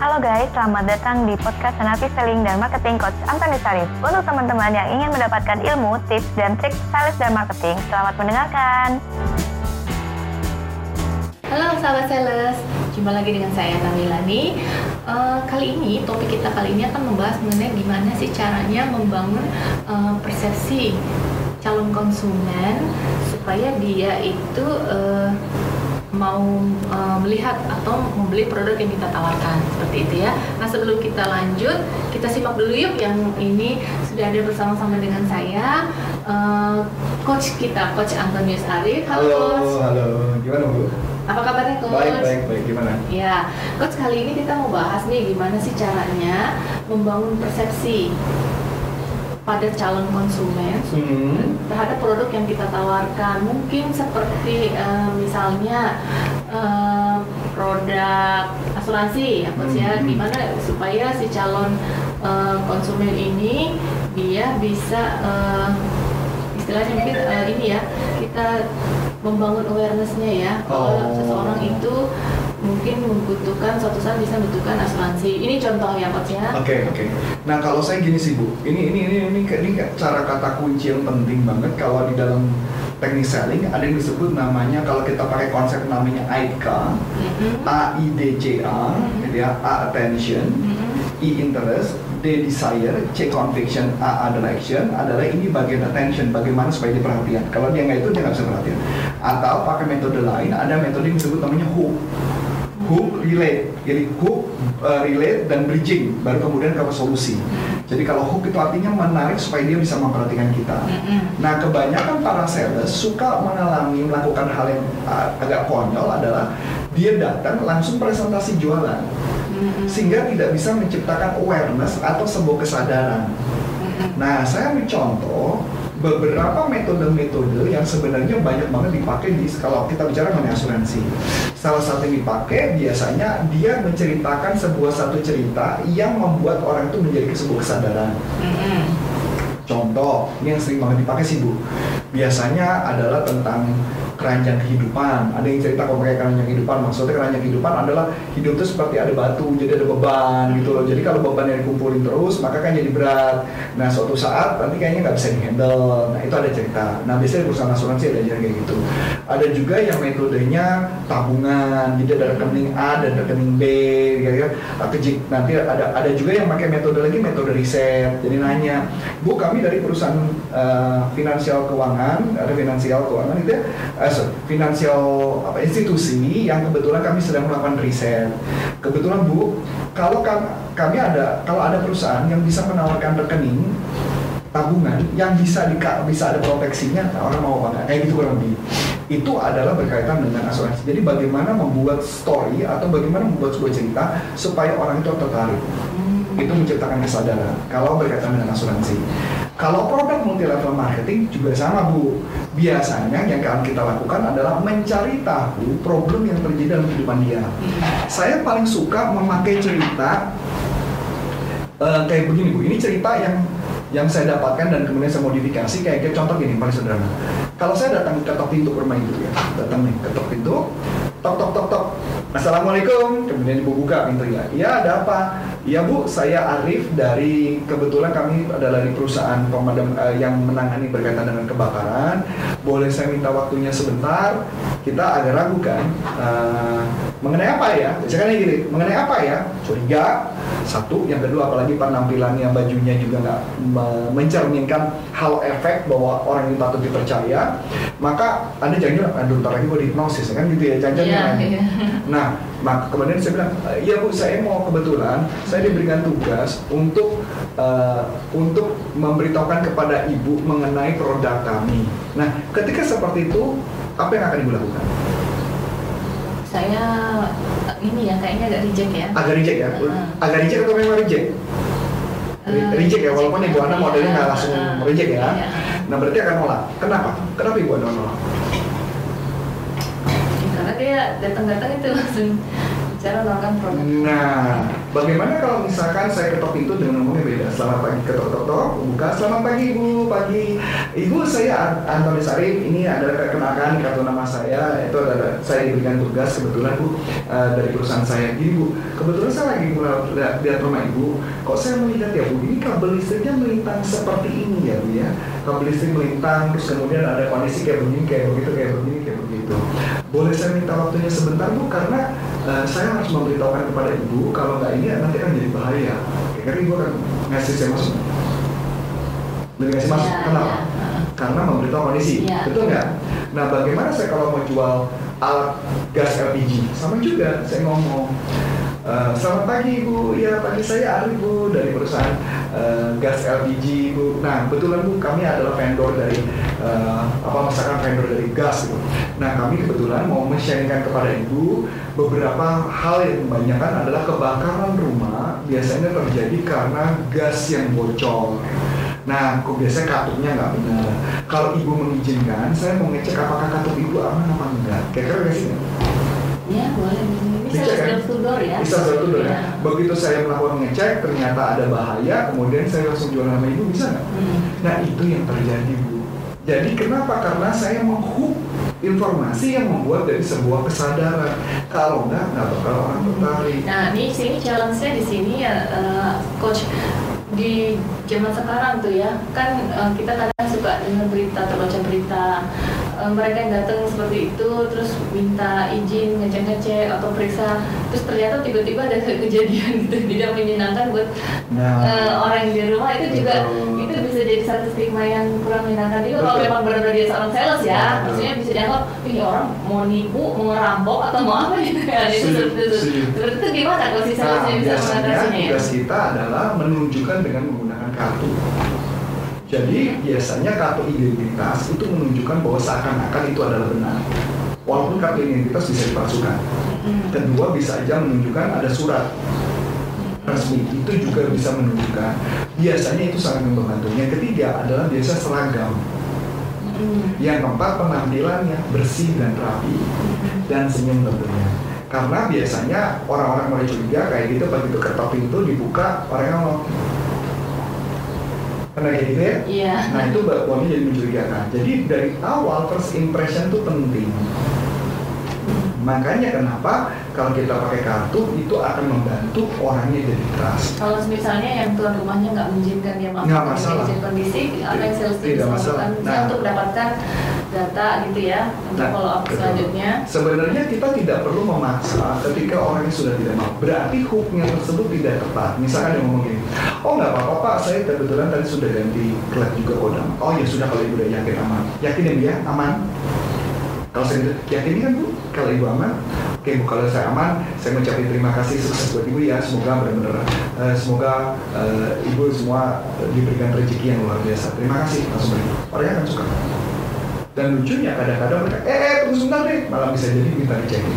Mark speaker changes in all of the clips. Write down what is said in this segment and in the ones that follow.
Speaker 1: Halo guys, selamat datang di podcast Senapi Selling dan Marketing Coach Antoni Sarif. Untuk teman-teman yang ingin mendapatkan ilmu, tips, dan trik sales dan marketing, selamat mendengarkan.
Speaker 2: Halo sahabat sales, jumpa lagi dengan saya Tamilani. Uh, kali ini topik kita kali ini akan membahas mengenai gimana sih caranya membangun uh, persepsi calon konsumen supaya dia itu uh, mau uh, melihat atau membeli produk yang kita tawarkan seperti itu ya. Nah sebelum kita lanjut, kita simak dulu yuk yang ini sudah ada bersama-sama dengan saya, uh, coach kita, coach Antonius Arif.
Speaker 3: Halo, halo, coach. halo. Gimana bu?
Speaker 2: Apa kabarnya coach?
Speaker 3: Baik, baik, baik. Gimana?
Speaker 2: Ya, coach kali ini kita mau bahas nih gimana sih caranya membangun persepsi pada calon konsumen hmm. terhadap produk yang kita tawarkan. Mungkin seperti uh, misalnya uh, produk asuransi, ya coach ya, hmm. gimana supaya si calon uh, konsumen ini dia bisa uh, istilahnya mungkin uh, ini ya kita membangun awarenessnya ya kalau oh. seseorang itu mungkin membutuhkan suatu saat bisa membutuhkan asuransi. Ini contoh ya coach ya.
Speaker 3: Oke okay, oke. Okay. Nah kalau saya gini sih bu, ini ini ini ini ini cara kata kunci yang penting banget kalau di dalam teknik selling ada yang disebut namanya kalau kita pakai konsep namanya AIDCA, mm-hmm. A I D C A, mm-hmm. gitu ya, A attention, mm-hmm. I interest, D desire, C conviction, A adalah action, adalah ini bagian attention, bagaimana supaya dia perhatian. Kalau dia nggak itu dia nggak bisa perhatian. Atau pakai metode lain, ada metode yang disebut namanya hook hook relate jadi hook uh, relate dan bridging. Baru kemudian ke solusi. Jadi kalau hook itu artinya menarik supaya dia bisa memperhatikan kita. Nah kebanyakan para sales suka mengalami melakukan hal yang uh, agak konyol adalah dia datang langsung presentasi jualan. Sehingga tidak bisa menciptakan awareness atau sebuah kesadaran. Nah saya ambil contoh beberapa metode-metode yang sebenarnya banyak banget dipakai di kalau kita bicara mengenai asuransi. Salah satu yang dipakai biasanya dia menceritakan sebuah satu cerita yang membuat orang itu menjadi sebuah kesadaran. Mm-hmm. Contoh, ini yang sering banget dipakai sih Bu. Biasanya adalah tentang keranjang kehidupan. Ada yang cerita kalau pakai keranjang kehidupan, maksudnya keranjang kehidupan adalah hidup itu seperti ada batu, jadi ada beban gitu loh. Jadi kalau beban yang dikumpulin terus, maka kan jadi berat. Nah suatu saat nanti kayaknya nggak bisa dihandle. Nah itu ada cerita. Nah biasanya perusahaan asuransi ada aja kayak gitu. Ada juga yang metodenya tabungan, jadi ada rekening A dan rekening B, gitu kan. Nanti ada ada juga yang pakai metode lagi metode riset. Jadi nanya, bu kami dari perusahaan uh, finansial keuangan, ada finansial keuangan itu ya, uh, finansial apa institusi yang kebetulan kami sedang melakukan riset. Kebetulan Bu, kalau kami ada kalau ada perusahaan yang bisa menawarkan rekening tabungan yang bisa di, bisa ada proteksinya orang mau apa kayak gitu kurang lebih. Itu adalah berkaitan dengan asuransi. Jadi bagaimana membuat story atau bagaimana membuat sebuah cerita supaya orang itu tertarik? Itu menciptakan kesadaran kalau berkaitan dengan asuransi kalau produk multi level marketing juga sama Bu. Biasanya yang akan kita lakukan adalah mencari tahu problem yang terjadi dalam kehidupan dia. Saya paling suka memakai cerita uh, kayak begini Bu. Ini cerita yang yang saya dapatkan dan kemudian saya modifikasi kayak, kayak contoh gini paling sederhana. Kalau saya datang ketok pintu ke rumah itu ya, datang nih ketok pintu, tok tok tok tok Assalamualaikum kemudian ibu buka pintunya iya ada apa iya bu. Saya Arif dari kebetulan kami adalah di perusahaan pemadam uh, yang menangani berkaitan dengan kebakaran. Boleh saya minta waktunya sebentar? Kita agak ragu kan? Uh, mengenai apa ya? Misalkan gini mengenai apa ya? Curiga satu. Yang kedua apalagi penampilannya bajunya juga nggak mencerminkan hal efek bahwa orang ini patut dipercaya. Maka anda jangan aduh ntar lagi gue dihipnosis kan gitu ya jangan yeah, yeah. nah maka kemudian saya bilang iya bu saya mau kebetulan saya diberikan tugas untuk uh, untuk memberitahukan kepada ibu mengenai produk kami. Nah ketika seperti itu apa yang akan ibu lakukan
Speaker 2: saya ini ya kayaknya agak reject ya.
Speaker 3: Agak reject ya? Uh. agak reject atau memang reject? Uh, reject ya walaupun ibu Ana modelnya nggak langsung uh, reject ya. Iya. nah berarti akan nolak. Kenapa? Kenapa ibu Ana nolak?
Speaker 2: Karena dia datang-datang itu langsung cara menawarkan produk.
Speaker 3: Nah, bagaimana kalau misalkan saya ketok pintu dengan ngomongnya beda? Selamat pagi, ketok ketok ketok, buka. Selamat pagi ibu, pagi. Ibu saya An- Antoni Sarif. Ini adalah perkenalkan kartu nama saya. Itu adalah saya diberikan tugas kebetulan bu eh, dari perusahaan saya. Jadi bu, kebetulan saya lagi lihat rumah ibu. Kok saya melihat ya bu, ini kabel listriknya melintang seperti ini ya bu ya. Kabel listrik melintang, terus kemudian ada kondisi kayak begini, kayak begitu, kayak begini, kayak begitu. Boleh saya minta waktunya sebentar bu, karena eh, saya harus memberitahukan kepada ibu kalau nggak ini nanti akan jadi bahaya. Karena ibu akan ngasih saya masuk. Beli ngasih masuk,
Speaker 2: Iya,
Speaker 3: kenapa?
Speaker 2: iya.
Speaker 3: Karena memberitahu kondisi,
Speaker 2: Iya.
Speaker 3: betul nggak? Nah, bagaimana saya kalau mau jual alat gas LPG? Sama juga, saya ngomong. "Eh, selamat pagi ibu, ya pagi saya Ari bu dari perusahaan eh, gas LPG bu. Nah kebetulan bu kami adalah vendor dari eh, apa misalkan vendor dari gas gitu. Nah kami kebetulan mau men-sharingkan kepada ibu beberapa hal yang kebanyakan adalah kebakaran rumah biasanya terjadi karena gas yang bocor. Nah, kok biasanya katupnya nggak benar. Kalau ibu mengizinkan, saya mau ngecek apakah katup ibu aman apa enggak. Kira-kira nggak sih?
Speaker 2: Ya boleh. Ya.
Speaker 3: Bisa dulu
Speaker 2: Iya.
Speaker 3: ya. Begitu saya melakukan ngecek, ternyata ada bahaya, kemudian saya langsung jual sama ibu, bisa nggak?
Speaker 2: Hmm.
Speaker 3: Nah, itu yang terjadi, Bu. Jadi kenapa? Karena saya menghook informasi yang membuat dari sebuah kesadaran. Kalau enggak, nggak bakal orang tertarik.
Speaker 2: Nah, ini sini challenge-nya di sini ya, eh, coach di zaman sekarang tuh ya, kan eh, kita kadang suka dengar berita atau baca berita eh, mereka yang datang seperti itu, terus minta izin ngecek-ngecek atau periksa, terus ternyata tiba-tiba ada kejadian gitu tidak menyenangkan buat
Speaker 3: Nah,
Speaker 2: eh, orang yang di rumah. Itu juga itu bisa jadi satu stigma yang kurang menyenangkan. Juga kalau memang benar-benar dia seorang sales ya
Speaker 3: Betul.
Speaker 2: maksudnya bisa dianggap ini orang mau nipu mau ngerampok atau mau apa gitu ya. Itu seperti itu gimana kalau si
Speaker 3: Nah,
Speaker 2: salesnya bisa
Speaker 3: biasanya
Speaker 2: mengatasinya ya?
Speaker 3: tugas kita adalah menunjukkan dengan menggunakan kartu. Jadi biasanya kartu identitas itu menunjukkan bahwa seakan-akan itu adalah benar. Walaupun kartu identitas bisa dipalsukan.
Speaker 2: Mm.
Speaker 3: Kedua bisa aja menunjukkan ada surat resmi itu juga bisa menunjukkan. Biasanya itu sangat membantu. Yang ketiga adalah biasa seragam.
Speaker 2: Mm.
Speaker 3: Yang keempat penampilannya bersih dan rapi dan senyum tentunya. Karena biasanya orang-orang mulai curiga kayak gitu begitu ketok pintu dibuka orangnya ngomong karena kayak gitu ya.
Speaker 2: iya
Speaker 3: Nah itu bawahnya jadi mencurigakan. Jadi dari awal first impression itu penting. Makanya kenapa kalau kita pakai kartu itu akan membantu orangnya jadi trust.
Speaker 2: kalau misalnya yang tuan rumahnya nggak mengizinkan dia masuk
Speaker 3: Nggak
Speaker 2: ke
Speaker 3: masalah.
Speaker 2: kondisi apa yang sales
Speaker 3: Tidak masalah. Nah.
Speaker 2: untuk mendapatkan data gitu ya untuk
Speaker 3: Nah,
Speaker 2: follow up
Speaker 3: betul.
Speaker 2: selanjutnya
Speaker 3: Sebenarnya kita tidak perlu memaksa ketika orangnya sudah tidak mau. Berarti hooknya tersebut tidak tepat. Misalkan dia ngomong gini, oh nggak apa-apa pak, saya kebetulan tadi sudah ganti klep juga kodam. Oh ya sudah kalau ibu udah yakin aman. Yakin ya ya, aman. Kalau saya yakin kan bu, kalau ibu aman. Oke bu, kalau saya aman, saya mengucapkan terima kasih sukses buat ibu ya. Semoga benar-benar, eh, semoga eh, ibu semua diberikan rezeki yang luar biasa. Terima kasih langsung pergi. Orangnya akan suka. Dan lucunya kadang-kadang mereka, eh, eh tunggu sebentar deh, malah bisa jadi minta dicekin.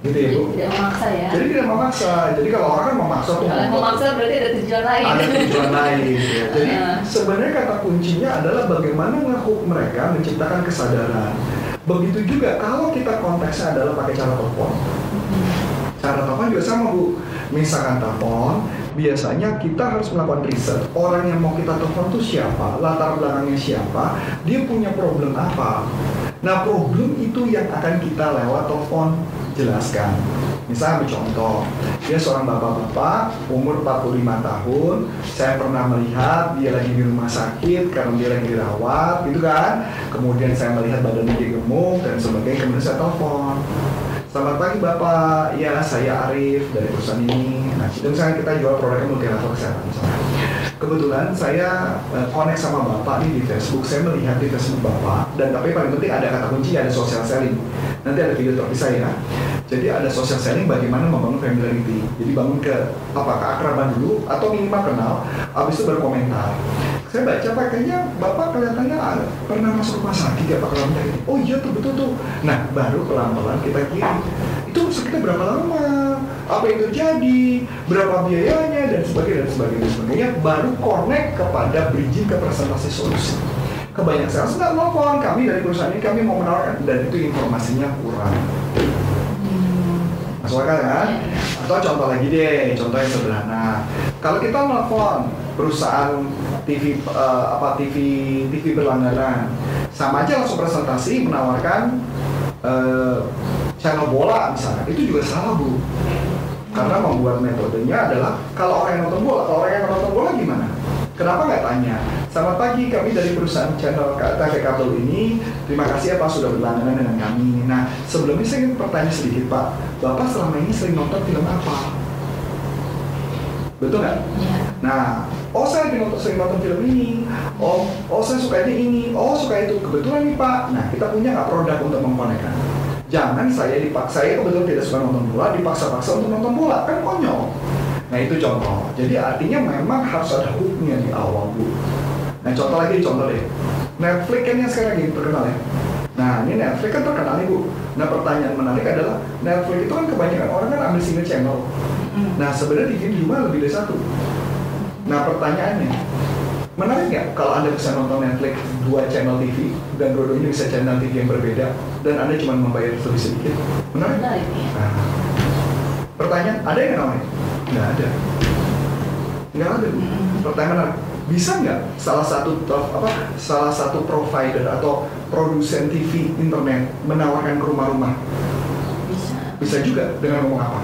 Speaker 3: Gitu ya bu.
Speaker 2: Jadi tidak memaksa ya
Speaker 3: Jadi tidak memaksa. Jadi kalau orang kan memaksa tuh.
Speaker 2: kalau memaksa berarti ada tujuan lain
Speaker 3: ada tujuan lain. ya. Jadi sebenarnya kata kuncinya adalah bagaimana ngehook mereka menciptakan kesadaran. Begitu juga kalau kita konteksnya adalah pakai cara telepon. Cara telepon juga sama bu. Misalkan telepon, biasanya kita harus melakukan riset. Orang yang mau kita telepon tuh siapa, latar belakangnya siapa, dia punya problem apa. Nah problem itu yang akan kita lewat telepon jelaskan. Misalnya contoh, dia seorang bapak-bapak umur 45 tahun, saya pernah melihat dia lagi di rumah sakit karena dia lagi dirawat gitu kan. Kemudian saya melihat badannya dia gemuk dan sebagainya, kemudian saya telepon. Selamat pagi Bapak, ya saya Arif dari perusahaan ini. Nah, itu misalnya kita jual produknya multi level kesehatan. Kebetulan saya eh, connect sama Bapak nih di Facebook, saya melihat di Facebook Bapak dan tapi paling penting ada kata kunci ada social selling. Nanti ada video terpisah ya. Jadi ada social selling bagaimana membangun familiarity. Jadi bangun ke apa keakraban dulu atau minimal kenal, habis itu berkomentar. Saya baca pak kayaknya bapak kelihatannya ada- pernah masuk rumah sakit ya pak kalau penyakit. Oh iya tuh betul tuh. Nah baru pelan-pelan kita kirim. Itu sakitnya berapa lama? Apa yang terjadi? Berapa biayanya dan sebagainya dan sebagainya dan sebagainya. Baru connect kepada bridging ke presentasi solusi. Kebanyakan sales nggak nelfon kami dari perusahaan ini kami mau menawarkan dan itu informasinya kurang. Masuk akal kan? Atau contoh lagi deh, contoh yang sederhana. Kalau kita nelfon perusahaan TV uh, apa TV TV berlangganan, sama aja langsung presentasi menawarkan uh, channel bola misalnya, itu juga salah bu. Karena membuat metodenya adalah kalau orang yang nonton bola, kalau orang yang nonton bola gimana? Kenapa nggak tanya? Selamat pagi, kami dari perusahaan channel TV Kabel ini. Terima kasih ya Pak sudah berlangganan dengan kami. Nah, sebelumnya saya ingin bertanya sedikit Pak. Bapak selama ini sering nonton film apa? Betul nggak?
Speaker 2: Iya.
Speaker 3: Nah, oh saya lagi nonton, sering nonton film ini. Oh, oh saya suka ini ini. Oh suka itu. Kebetulan nih Pak. Nah, kita punya nggak produk untuk mengkonekkan? Jangan saya dipaksa, saya kebetulan tidak suka nonton bola, dipaksa-paksa untuk nonton bola. Kan konyol. Nah itu contoh. Jadi artinya memang harus ada hooknya di awal bu. Nah contoh lagi contoh deh. Netflix kan yang sekarang lagi terkenal ya. Nah ini Netflix kan terkenal nih bu. Nah pertanyaan menarik adalah Netflix itu kan kebanyakan orang kan ambil single channel. Nah sebenarnya di rumah lebih dari satu. Nah pertanyaannya, menarik nggak kalau anda bisa nonton Netflix dua channel TV dan dua-duanya bisa channel TV yang berbeda dan anda cuma membayar lebih sedikit? Menarik?
Speaker 2: Menarik ya.
Speaker 3: Nah, pertanyaan ada yang namanya? Nggak ada. Nggak ada. Bu. Pertanyaan bisa nggak salah satu apa salah satu provider atau produsen TV internet menawarkan ke rumah-rumah?
Speaker 2: Bisa.
Speaker 3: Bisa juga dengan ngomong apa?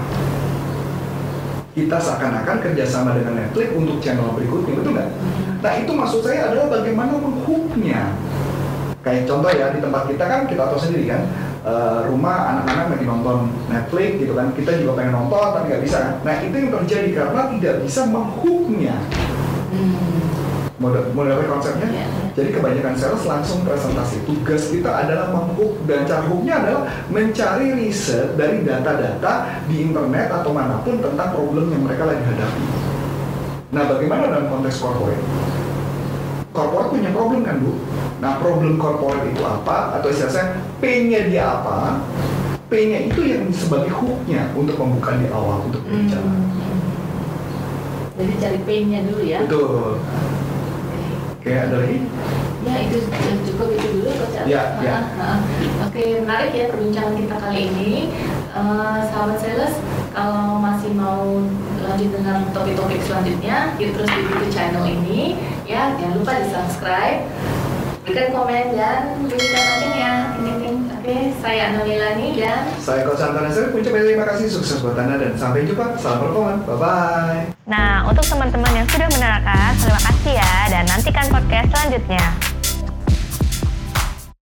Speaker 3: Kita seakan-akan kerjasama dengan Netflix untuk channel berikutnya, betul nggak? Nah itu maksud saya adalah bagaimana menghooknya. Kayak contoh ya di tempat kita kan kita tahu sendiri kan uh, rumah anak-anak lagi nonton Netflix gitu kan kita juga pengen nonton tapi nggak bisa kan. Nah itu yang terjadi karena tidak bisa menghooknya.
Speaker 2: Hmm.
Speaker 3: Model, model konsepnya.
Speaker 2: Iya.
Speaker 3: Jadi kebanyakan sales langsung presentasi. Tugas kita adalah menghook dan cara hooknya adalah mencari riset dari data-data di internet atau mana pun tentang problem yang mereka lagi hadapi. Nah, bagaimana dalam konteks corporate? Corporate punya problem kan, Bu? Nah, problem corporate itu apa? Atau istilahnya P-nya dia apa? P-nya itu yang sebagai hooknya untuk membuka di awal untuk berbicara.
Speaker 2: Hmm. Jadi cari pain-nya dulu ya.
Speaker 3: Betul. Oke, ada lagi?
Speaker 2: Ya itu yang cukup itu dulu Coach.
Speaker 3: Ya, ya.
Speaker 2: Ah, ah. Oke menarik ya perbincangan kita kali ini. Eh, sahabat sales kalau masih mau lanjut dengan topik-topik selanjutnya, yuk terus diikuti channel ini. Ya jangan lupa di subscribe, berikan komen dan bunyikan loncengnya. Ting. Oke, saya Anu Lilani dan
Speaker 3: Saya Coach Antara Saya ucapkan terima kasih sukses buat Anda dan sampai jumpa. Salam performa. Bye-bye.
Speaker 1: Nah, untuk teman-teman yang sudah menerangkan, terima kasih ya dan nantikan podcast selanjutnya.